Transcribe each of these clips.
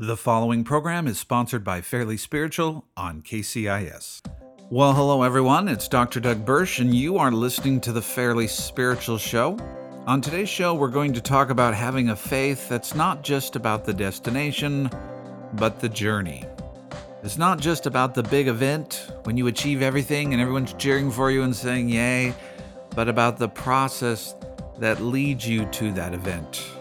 The following program is sponsored by Fairly Spiritual on KCIS. Well, hello everyone. It's Dr. Doug Burch, and you are listening to the Fairly Spiritual Show. On today's show, we're going to talk about having a faith that's not just about the destination, but the journey. It's not just about the big event when you achieve everything and everyone's cheering for you and saying yay, but about the process that leads you to that event.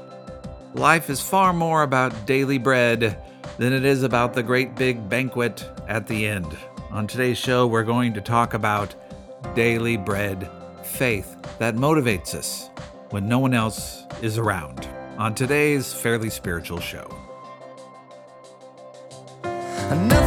Life is far more about daily bread than it is about the great big banquet at the end. On today's show, we're going to talk about daily bread faith that motivates us when no one else is around. On today's Fairly Spiritual Show. Nothing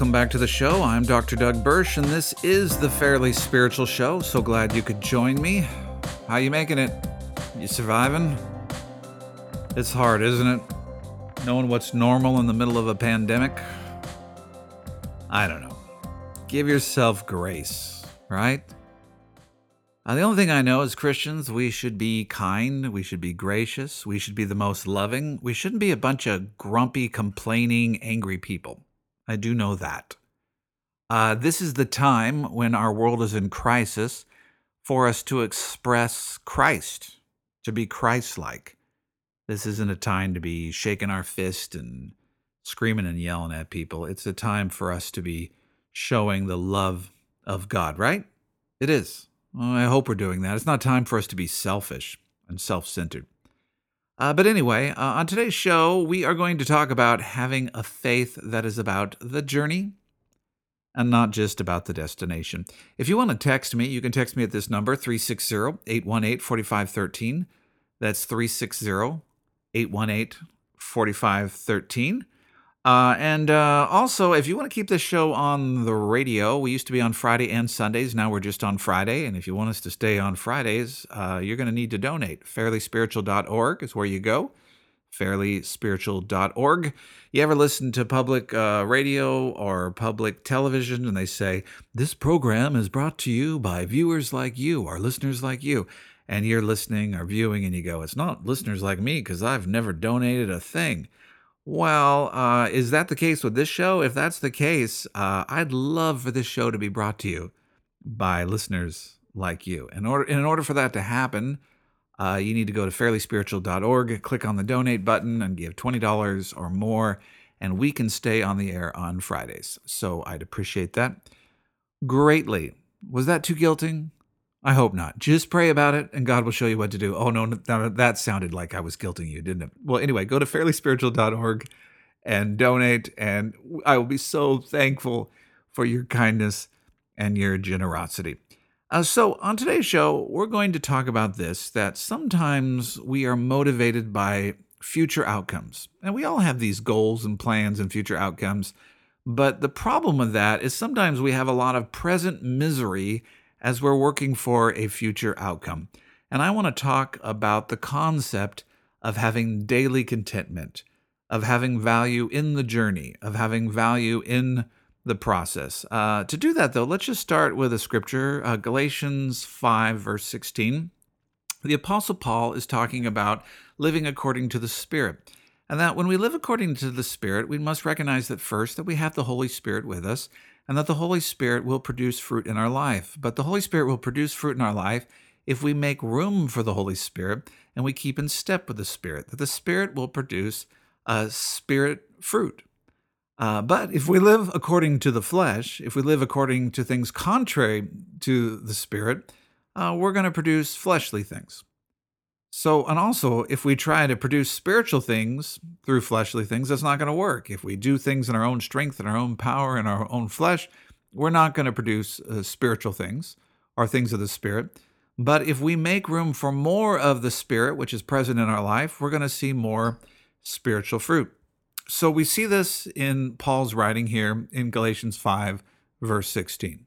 welcome back to the show. I'm Dr. Doug Burch, and this is the Fairly Spiritual Show. So glad you could join me. How you making it? You surviving? It's hard, isn't it? Knowing what's normal in the middle of a pandemic? I don't know. Give yourself grace, right? Uh, the only thing I know is Christians, we should be kind, we should be gracious, we should be the most loving. We shouldn't be a bunch of grumpy, complaining, angry people. I do know that. Uh, this is the time when our world is in crisis for us to express Christ, to be Christ like. This isn't a time to be shaking our fist and screaming and yelling at people. It's a time for us to be showing the love of God, right? It is. Well, I hope we're doing that. It's not time for us to be selfish and self centered. Uh, but anyway, uh, on today's show, we are going to talk about having a faith that is about the journey and not just about the destination. If you want to text me, you can text me at this number, 360 818 4513. That's 360 818 4513. Uh, and uh, also, if you want to keep this show on the radio, we used to be on Friday and Sundays. Now we're just on Friday. And if you want us to stay on Fridays, uh, you're going to need to donate. Fairlyspiritual.org is where you go. Fairlyspiritual.org. You ever listen to public uh, radio or public television and they say, This program is brought to you by viewers like you or listeners like you? And you're listening or viewing and you go, It's not listeners like me because I've never donated a thing. Well, uh, is that the case with this show? If that's the case, uh, I'd love for this show to be brought to you by listeners like you. In order, in order for that to happen, uh, you need to go to fairlyspiritual.org, click on the donate button, and give $20 or more, and we can stay on the air on Fridays. So I'd appreciate that greatly. Was that too guilting? I hope not. Just pray about it, and God will show you what to do. Oh, no, no that sounded like I was guilting you, didn't it? Well, anyway, go to fairlyspiritual.org and donate, and I will be so thankful for your kindness and your generosity. Uh, so, on today's show, we're going to talk about this that sometimes we are motivated by future outcomes. And we all have these goals and plans and future outcomes. But the problem with that is sometimes we have a lot of present misery as we're working for a future outcome. And I want to talk about the concept of having daily contentment, of having value in the journey, of having value in the process. Uh, to do that, though, let's just start with a scripture uh, Galatians 5, verse 16. The Apostle Paul is talking about living according to the Spirit. And that when we live according to the Spirit, we must recognize that first, that we have the Holy Spirit with us, and that the Holy Spirit will produce fruit in our life. But the Holy Spirit will produce fruit in our life if we make room for the Holy Spirit and we keep in step with the Spirit, that the Spirit will produce a spirit fruit. Uh, but if we live according to the flesh, if we live according to things contrary to the Spirit, uh, we're going to produce fleshly things. So, and also, if we try to produce spiritual things through fleshly things, that's not going to work. If we do things in our own strength and our own power and our own flesh, we're not going to produce uh, spiritual things or things of the Spirit. But if we make room for more of the Spirit, which is present in our life, we're going to see more spiritual fruit. So we see this in Paul's writing here in Galatians 5, verse 16.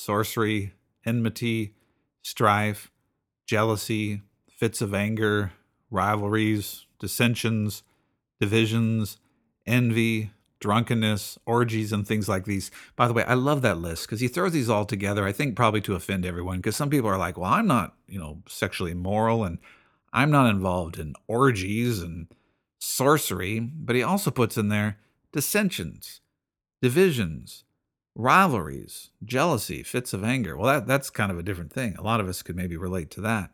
sorcery, enmity, strife, jealousy, fits of anger, rivalries, dissensions, divisions, envy, drunkenness, orgies, and things like these. By the way, I love that list because he throws these all together, I think probably to offend everyone because some people are like, well, I'm not, you know, sexually immoral and I'm not involved in orgies and sorcery, but he also puts in there dissensions, divisions, rivalries, jealousy, fits of anger. Well, that, that's kind of a different thing. A lot of us could maybe relate to that.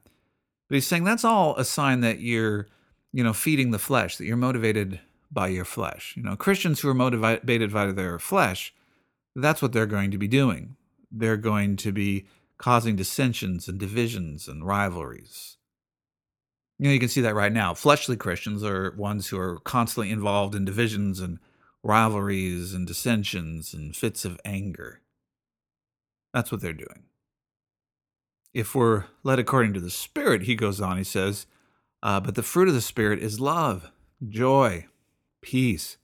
But he's saying that's all a sign that you're, you know, feeding the flesh, that you're motivated by your flesh. You know, Christians who are motivated by their flesh, that's what they're going to be doing. They're going to be causing dissensions and divisions and rivalries. You know, you can see that right now. Fleshly Christians are ones who are constantly involved in divisions and rivalries and dissensions and fits of anger. That's what they're doing. If we're led according to the Spirit, he goes on, he says, uh, but the fruit of the Spirit is love, joy, peace,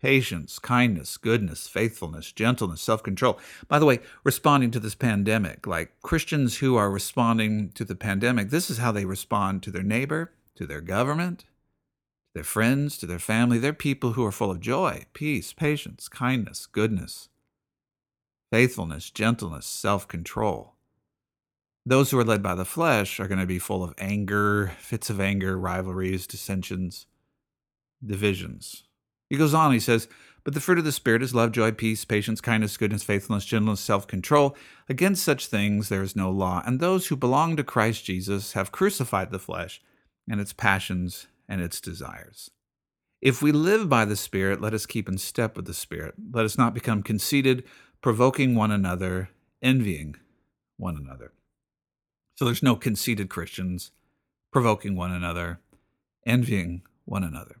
patience, kindness, goodness, faithfulness, gentleness, self control. By the way, responding to this pandemic, like Christians who are responding to the pandemic, this is how they respond to their neighbor, to their government, their friends, to their family. They're people who are full of joy, peace, patience, kindness, goodness, faithfulness, gentleness, self control. Those who are led by the flesh are going to be full of anger, fits of anger, rivalries, dissensions divisions. He goes on, he says, But the fruit of the Spirit is love, joy, peace, patience, kindness, goodness, faithfulness, gentleness, self control. Against such things there is no law. And those who belong to Christ Jesus have crucified the flesh and its passions and its desires. If we live by the Spirit, let us keep in step with the Spirit. Let us not become conceited, provoking one another, envying one another. So there's no conceited Christians provoking one another, envying one another.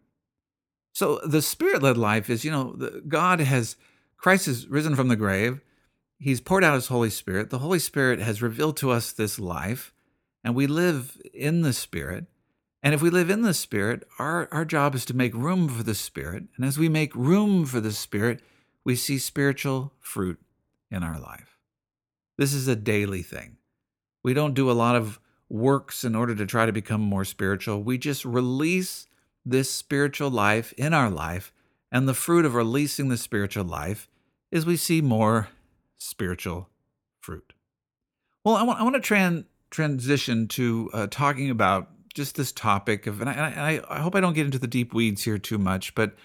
So the spirit led life is, you know, God has, Christ has risen from the grave. He's poured out his Holy Spirit. The Holy Spirit has revealed to us this life, and we live in the Spirit. And if we live in the Spirit, our, our job is to make room for the Spirit. And as we make room for the Spirit, we see spiritual fruit in our life. This is a daily thing. We don't do a lot of works in order to try to become more spiritual. We just release this spiritual life in our life, and the fruit of releasing the spiritual life is we see more spiritual fruit. Well, I want, I want to tran, transition to uh, talking about just this topic of, and I, I, I, hope I don't get into the deep weeds here too much, but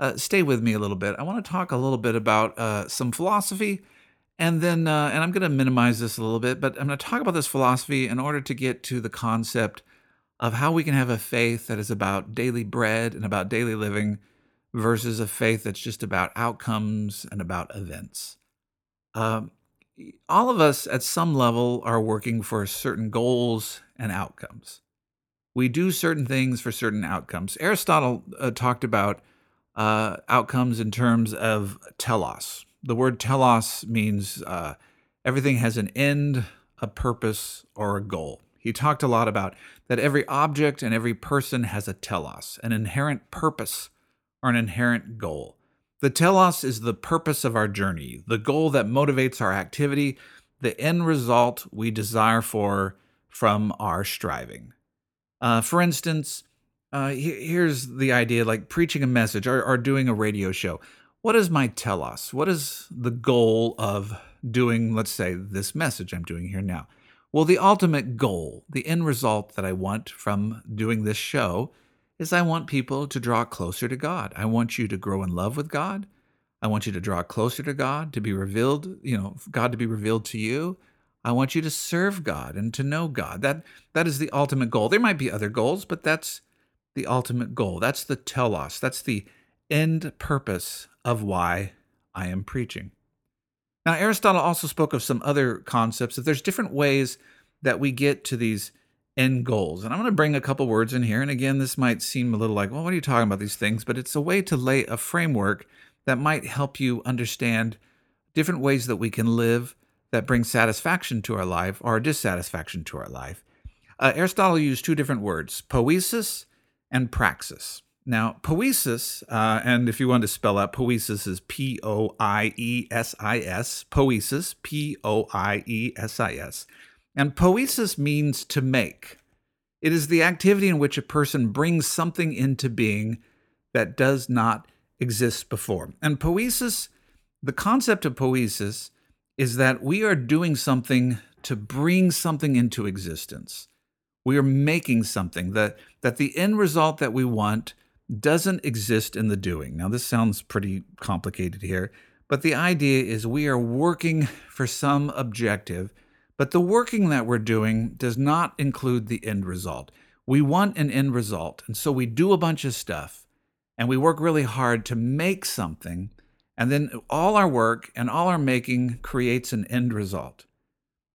uh, stay with me a little bit. I want to talk a little bit about uh, some philosophy, and then, uh, and I'm going to minimize this a little bit, but I'm going to talk about this philosophy in order to get to the concept of how we can have a faith that is about daily bread and about daily living versus a faith that's just about outcomes and about events. Um, all of us at some level are working for certain goals and outcomes. We do certain things for certain outcomes. Aristotle uh, talked about uh, outcomes in terms of telos. The word telos means uh, everything has an end, a purpose, or a goal. He talked a lot about that every object and every person has a telos, an inherent purpose or an inherent goal. The telos is the purpose of our journey, the goal that motivates our activity, the end result we desire for from our striving. Uh, for instance, uh, here's the idea like preaching a message or, or doing a radio show. What is my telos? What is the goal of doing, let's say, this message I'm doing here now? Well, the ultimate goal, the end result that I want from doing this show is I want people to draw closer to God. I want you to grow in love with God. I want you to draw closer to God, to be revealed, you know, God to be revealed to you. I want you to serve God and to know God. That that is the ultimate goal. There might be other goals, but that's the ultimate goal. That's the telos. That's the end purpose of why I am preaching. Now, Aristotle also spoke of some other concepts that there's different ways that we get to these end goals. And I'm going to bring a couple words in here. And again, this might seem a little like, well, what are you talking about these things? But it's a way to lay a framework that might help you understand different ways that we can live that bring satisfaction to our life or dissatisfaction to our life. Uh, Aristotle used two different words, poiesis and praxis. Now, poiesis, uh, and if you want to spell out poiesis, is P O I E S I S. Poiesis, P O I E S I S. And poiesis means to make. It is the activity in which a person brings something into being that does not exist before. And poiesis, the concept of poiesis, is that we are doing something to bring something into existence. We are making something that that the end result that we want doesn't exist in the doing. Now, this sounds pretty complicated here, but the idea is we are working for some objective, but the working that we're doing does not include the end result. We want an end result, and so we do a bunch of stuff and we work really hard to make something, and then all our work and all our making creates an end result.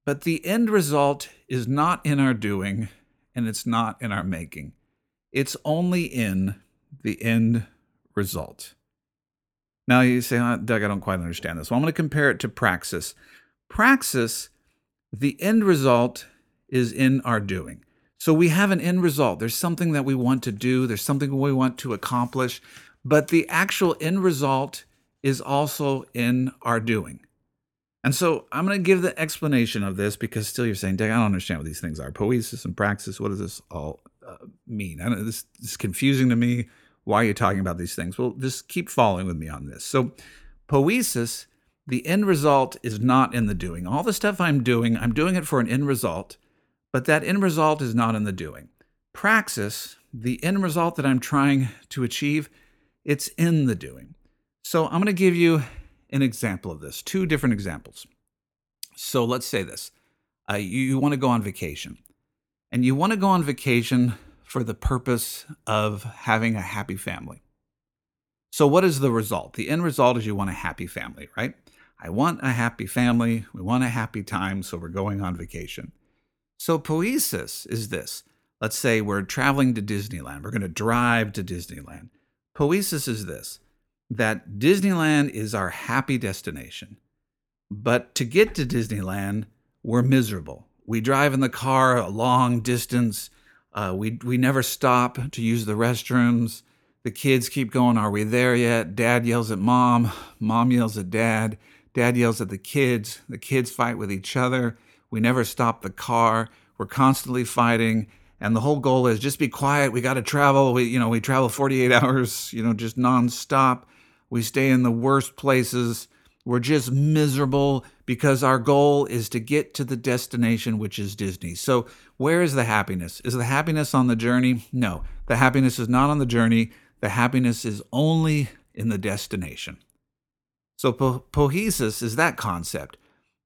But the end result is not in our doing and it's not in our making. It's only in the end result. Now you say, oh, Doug, I don't quite understand this. Well, I'm going to compare it to praxis. Praxis, the end result is in our doing. So we have an end result. There's something that we want to do, there's something we want to accomplish, but the actual end result is also in our doing. And so I'm going to give the explanation of this because still you're saying, Doug, I don't understand what these things are. Poiesis and praxis, what does this all uh, mean? I know this, this is confusing to me. Why are you talking about these things? Well, just keep following with me on this. So, poiesis, the end result is not in the doing. All the stuff I'm doing, I'm doing it for an end result, but that end result is not in the doing. Praxis, the end result that I'm trying to achieve, it's in the doing. So, I'm going to give you an example of this, two different examples. So, let's say this uh, you, you want to go on vacation, and you want to go on vacation for the purpose of having a happy family. So, what is the result? The end result is you want a happy family, right? I want a happy family. We want a happy time, so we're going on vacation. So, poiesis is this. Let's say we're traveling to Disneyland. We're going to drive to Disneyland. Poiesis is this that Disneyland is our happy destination. But to get to Disneyland, we're miserable. We drive in the car a long distance. Uh, we we never stop to use the restrooms. The kids keep going, Are we there yet? Dad yells at mom. Mom yells at dad. Dad yells at the kids. The kids fight with each other. We never stop the car. We're constantly fighting. And the whole goal is just be quiet. We got to travel. We, you know, we travel 48 hours, you know, just nonstop. We stay in the worst places. We're just miserable because our goal is to get to the destination, which is Disney. So, where is the happiness? Is the happiness on the journey? No, the happiness is not on the journey. The happiness is only in the destination. So, po- poiesis is that concept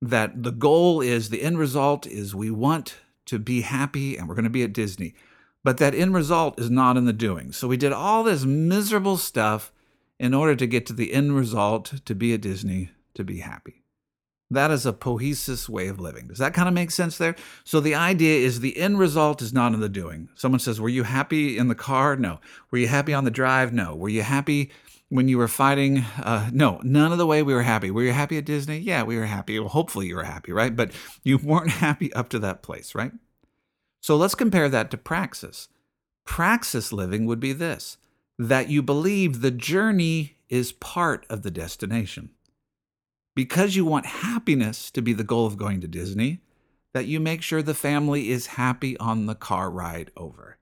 that the goal is the end result is we want to be happy and we're going to be at Disney. But that end result is not in the doing. So, we did all this miserable stuff in order to get to the end result to be at Disney, to be happy. That is a poiesis way of living. Does that kind of make sense there? So the idea is the end result is not in the doing. Someone says, Were you happy in the car? No. Were you happy on the drive? No. Were you happy when you were fighting? Uh, no, none of the way we were happy. Were you happy at Disney? Yeah, we were happy. Well, hopefully you were happy, right? But you weren't happy up to that place, right? So let's compare that to praxis. Praxis living would be this that you believe the journey is part of the destination because you want happiness to be the goal of going to Disney, that you make sure the family is happy on the car ride over.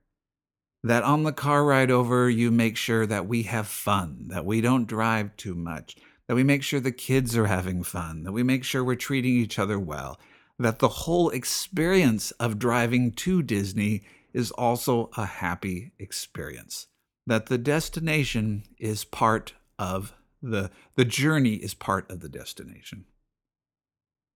That on the car ride over, you make sure that we have fun, that we don't drive too much, that we make sure the kids are having fun, that we make sure we're treating each other well, that the whole experience of driving to Disney is also a happy experience, that the destination is part of the the journey is part of the destination.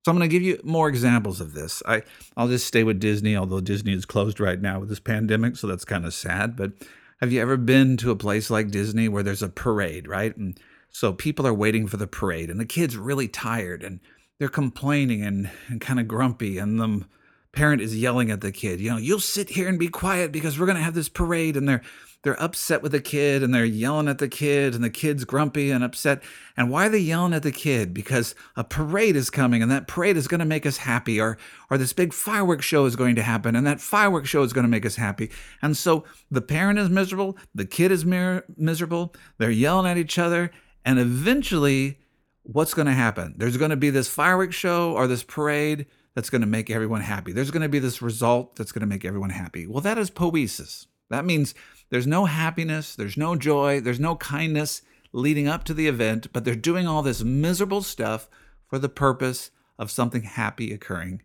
So I'm going to give you more examples of this. I I'll just stay with Disney, although Disney is closed right now with this pandemic, so that's kind of sad. But have you ever been to a place like Disney where there's a parade, right? And so people are waiting for the parade, and the kid's really tired, and they're complaining and, and kind of grumpy, and the parent is yelling at the kid, you know, you'll sit here and be quiet because we're going to have this parade. And they're they're upset with the kid and they're yelling at the kid and the kid's grumpy and upset. And why are they yelling at the kid? Because a parade is coming and that parade is going to make us happy or or this big fireworks show is going to happen and that fireworks show is going to make us happy. And so the parent is miserable, the kid is mir- miserable, they're yelling at each other and eventually what's going to happen? There's going to be this fireworks show or this parade that's going to make everyone happy. There's going to be this result that's going to make everyone happy. Well, that is poiesis. That means there's no happiness, there's no joy, there's no kindness leading up to the event, but they're doing all this miserable stuff for the purpose of something happy occurring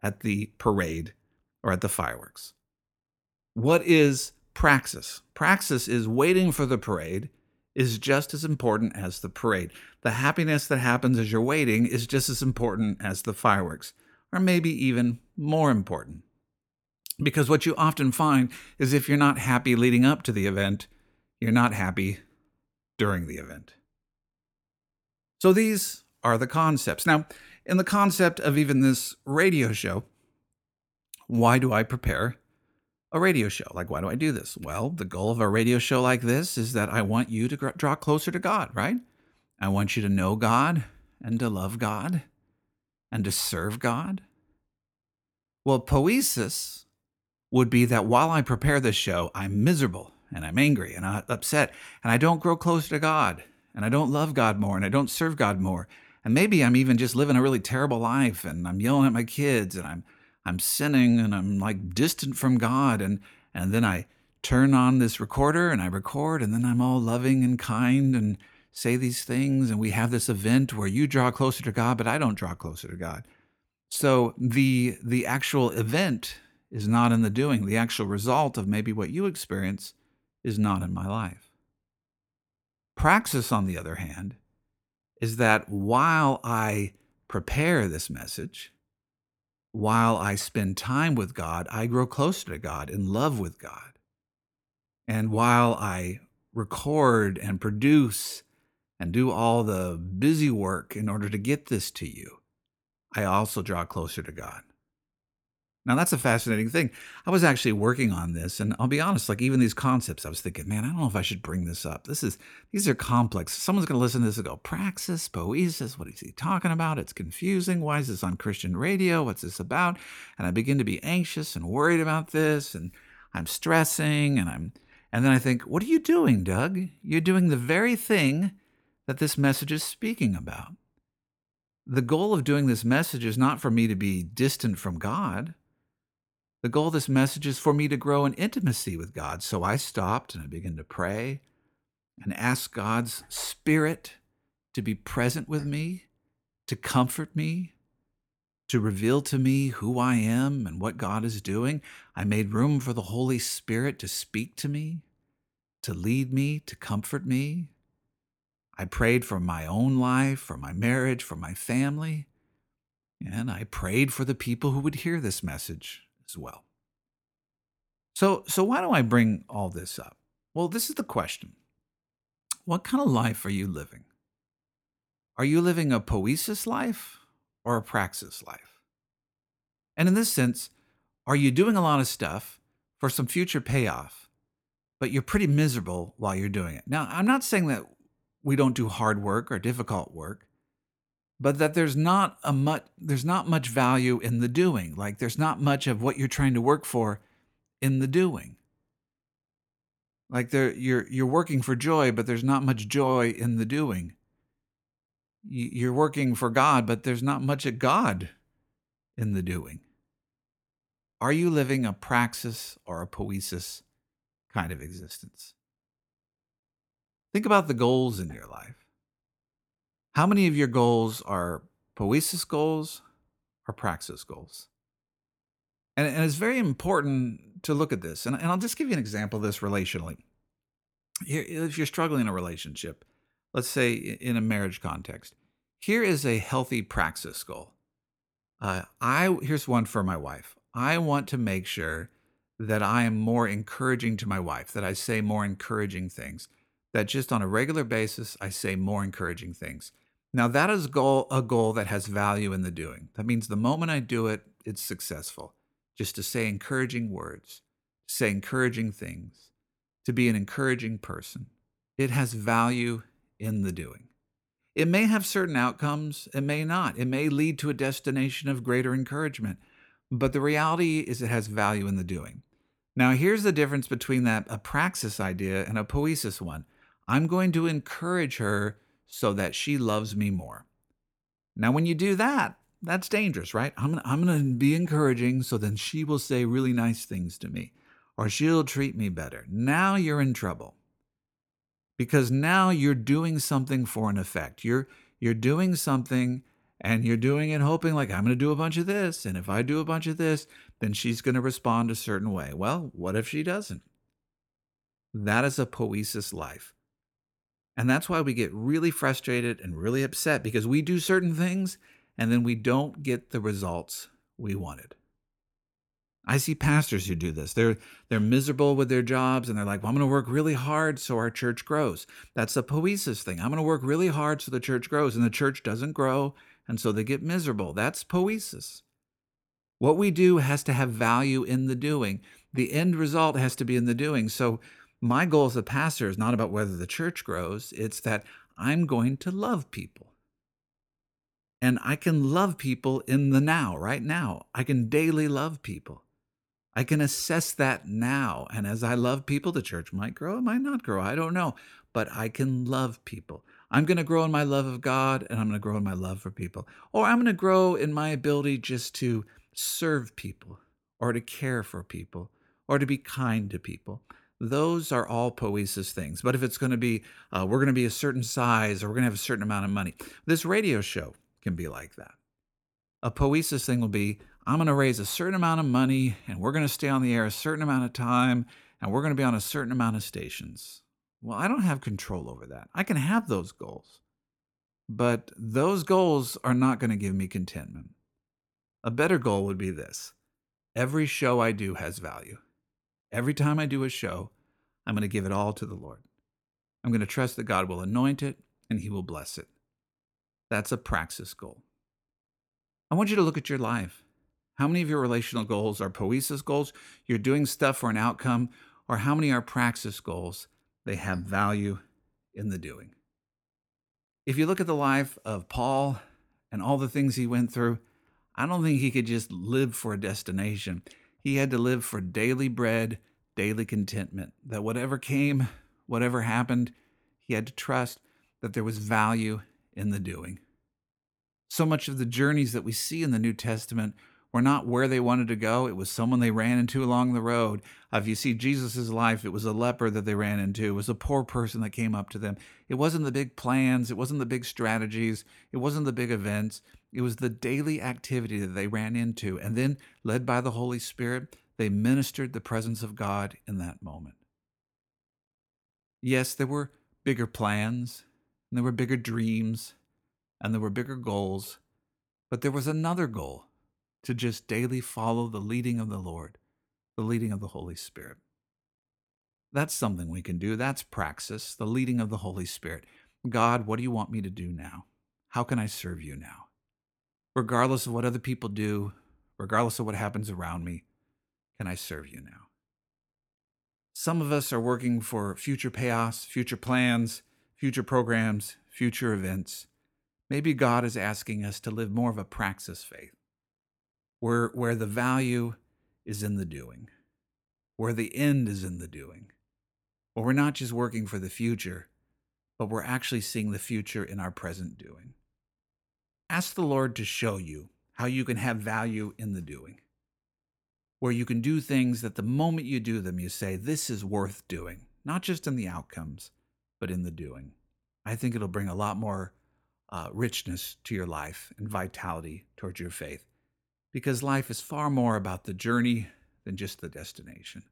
at the parade or at the fireworks. What is praxis? Praxis is waiting for the parade is just as important as the parade. The happiness that happens as you're waiting is just as important as the fireworks, or maybe even more important. Because what you often find is if you're not happy leading up to the event, you're not happy during the event. So these are the concepts. Now, in the concept of even this radio show, why do I prepare a radio show? Like, why do I do this? Well, the goal of a radio show like this is that I want you to draw closer to God, right? I want you to know God and to love God and to serve God. Well, poiesis would be that while I prepare this show, I'm miserable and I'm angry and I'm upset and I don't grow closer to God and I don't love God more and I don't serve God more. And maybe I'm even just living a really terrible life and I'm yelling at my kids and I'm I'm sinning and I'm like distant from God and and then I turn on this recorder and I record and then I'm all loving and kind and say these things and we have this event where you draw closer to God but I don't draw closer to God. So the the actual event is not in the doing. The actual result of maybe what you experience is not in my life. Praxis, on the other hand, is that while I prepare this message, while I spend time with God, I grow closer to God, in love with God. And while I record and produce and do all the busy work in order to get this to you, I also draw closer to God. Now that's a fascinating thing. I was actually working on this, and I'll be honest, like even these concepts, I was thinking, man, I don't know if I should bring this up. This is these are complex. Someone's gonna listen to this and go, praxis, poiesis, what is he talking about? It's confusing. Why is this on Christian radio? What's this about? And I begin to be anxious and worried about this, and I'm stressing, and I'm and then I think, what are you doing, Doug? You're doing the very thing that this message is speaking about. The goal of doing this message is not for me to be distant from God. The goal of this message is for me to grow in intimacy with God. So I stopped and I began to pray and ask God's Spirit to be present with me, to comfort me, to reveal to me who I am and what God is doing. I made room for the Holy Spirit to speak to me, to lead me, to comfort me. I prayed for my own life, for my marriage, for my family, and I prayed for the people who would hear this message as well. So, so why do I bring all this up? Well, this is the question. What kind of life are you living? Are you living a poiesis life or a praxis life? And in this sense, are you doing a lot of stuff for some future payoff, but you're pretty miserable while you're doing it? Now, I'm not saying that we don't do hard work or difficult work but that there's not a much there's not much value in the doing. Like there's not much of what you're trying to work for in the doing. Like there you're you're working for joy but there's not much joy in the doing. You're working for god but there's not much of god in the doing. Are you living a praxis or a poiesis kind of existence think about the goals in your life how many of your goals are poiesis goals or praxis goals? And, and it's very important to look at this. And, and I'll just give you an example of this relationally. If you're struggling in a relationship, let's say in a marriage context, here is a healthy praxis goal. Uh, I here's one for my wife. I want to make sure that I am more encouraging to my wife, that I say more encouraging things, that just on a regular basis I say more encouraging things. Now, that is goal, a goal that has value in the doing. That means the moment I do it, it's successful. Just to say encouraging words, say encouraging things, to be an encouraging person. It has value in the doing. It may have certain outcomes, it may not. It may lead to a destination of greater encouragement, but the reality is it has value in the doing. Now, here's the difference between that a praxis idea and a poiesis one. I'm going to encourage her so that she loves me more. Now, when you do that, that's dangerous, right? I'm gonna, I'm gonna be encouraging so then she will say really nice things to me or she'll treat me better. Now you're in trouble because now you're doing something for an effect. You're you're doing something and you're doing it hoping like I'm going to do a bunch of this and if I do a bunch of this, then she's going to respond a certain way. Well, what if she doesn't? That is a poiesis life. And that's why we get really frustrated and really upset because we do certain things and then we don't get the results we wanted. I see pastors who do this. They're they're miserable with their jobs and they're like, "Well, I'm going to work really hard so our church grows." That's a poiesis thing. I'm going to work really hard so the church grows and the church doesn't grow and so they get miserable. That's poiesis. What we do has to have value in the doing. The end result has to be in the doing. So my goal as a pastor is not about whether the church grows, it's that I'm going to love people. And I can love people in the now, right now. I can daily love people. I can assess that now. And as I love people, the church might grow, it might not grow. I don't know. But I can love people. I'm going to grow in my love of God and I'm going to grow in my love for people. Or I'm going to grow in my ability just to serve people or to care for people or to be kind to people. Those are all poiesis things. But if it's going to be, uh, we're going to be a certain size or we're going to have a certain amount of money, this radio show can be like that. A poiesis thing will be, I'm going to raise a certain amount of money and we're going to stay on the air a certain amount of time and we're going to be on a certain amount of stations. Well, I don't have control over that. I can have those goals, but those goals are not going to give me contentment. A better goal would be this every show I do has value. Every time I do a show, I'm going to give it all to the Lord. I'm going to trust that God will anoint it and He will bless it. That's a praxis goal. I want you to look at your life. How many of your relational goals are poiesis goals? You're doing stuff for an outcome, or how many are praxis goals? They have value in the doing. If you look at the life of Paul and all the things he went through, I don't think he could just live for a destination. He had to live for daily bread, daily contentment, that whatever came, whatever happened, he had to trust that there was value in the doing. So much of the journeys that we see in the New Testament were not where they wanted to go. It was someone they ran into along the road. If you see Jesus' life, it was a leper that they ran into. It was a poor person that came up to them. It wasn't the big plans. It wasn't the big strategies. It wasn't the big events. It was the daily activity that they ran into. And then, led by the Holy Spirit, they ministered the presence of God in that moment. Yes, there were bigger plans, and there were bigger dreams, and there were bigger goals, but there was another goal to just daily follow the leading of the Lord, the leading of the Holy Spirit. That's something we can do. That's praxis, the leading of the Holy Spirit. God, what do you want me to do now? How can I serve you now? Regardless of what other people do, regardless of what happens around me, can I serve you now? Some of us are working for future payoffs, future plans, future programs, future events. Maybe God is asking us to live more of a praxis faith where, where the value is in the doing, where the end is in the doing, where we're not just working for the future, but we're actually seeing the future in our present doing. Ask the Lord to show you how you can have value in the doing, where you can do things that the moment you do them, you say, This is worth doing, not just in the outcomes, but in the doing. I think it'll bring a lot more uh, richness to your life and vitality towards your faith because life is far more about the journey than just the destination.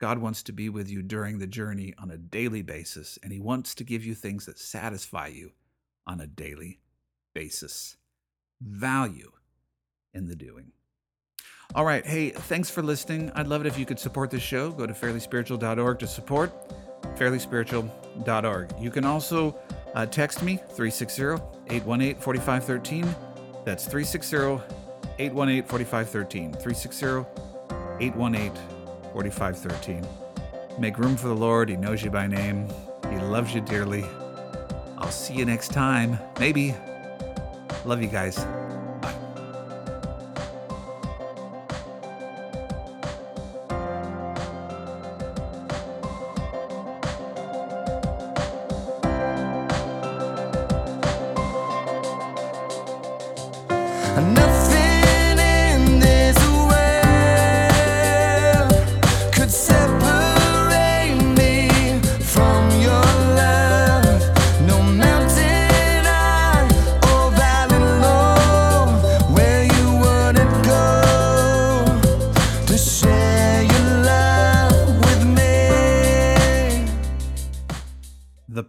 God wants to be with you during the journey on a daily basis, and He wants to give you things that satisfy you on a daily basis. Value in the doing. All right. Hey, thanks for listening. I'd love it if you could support the show. Go to fairlyspiritual.org to support fairlyspiritual.org. You can also Uh, text me 360 818 4513. That's 360 818 4513. 360 818 4513. Make room for the Lord. He knows you by name, He loves you dearly. I'll see you next time. Maybe. Love you guys. Bye. Nothing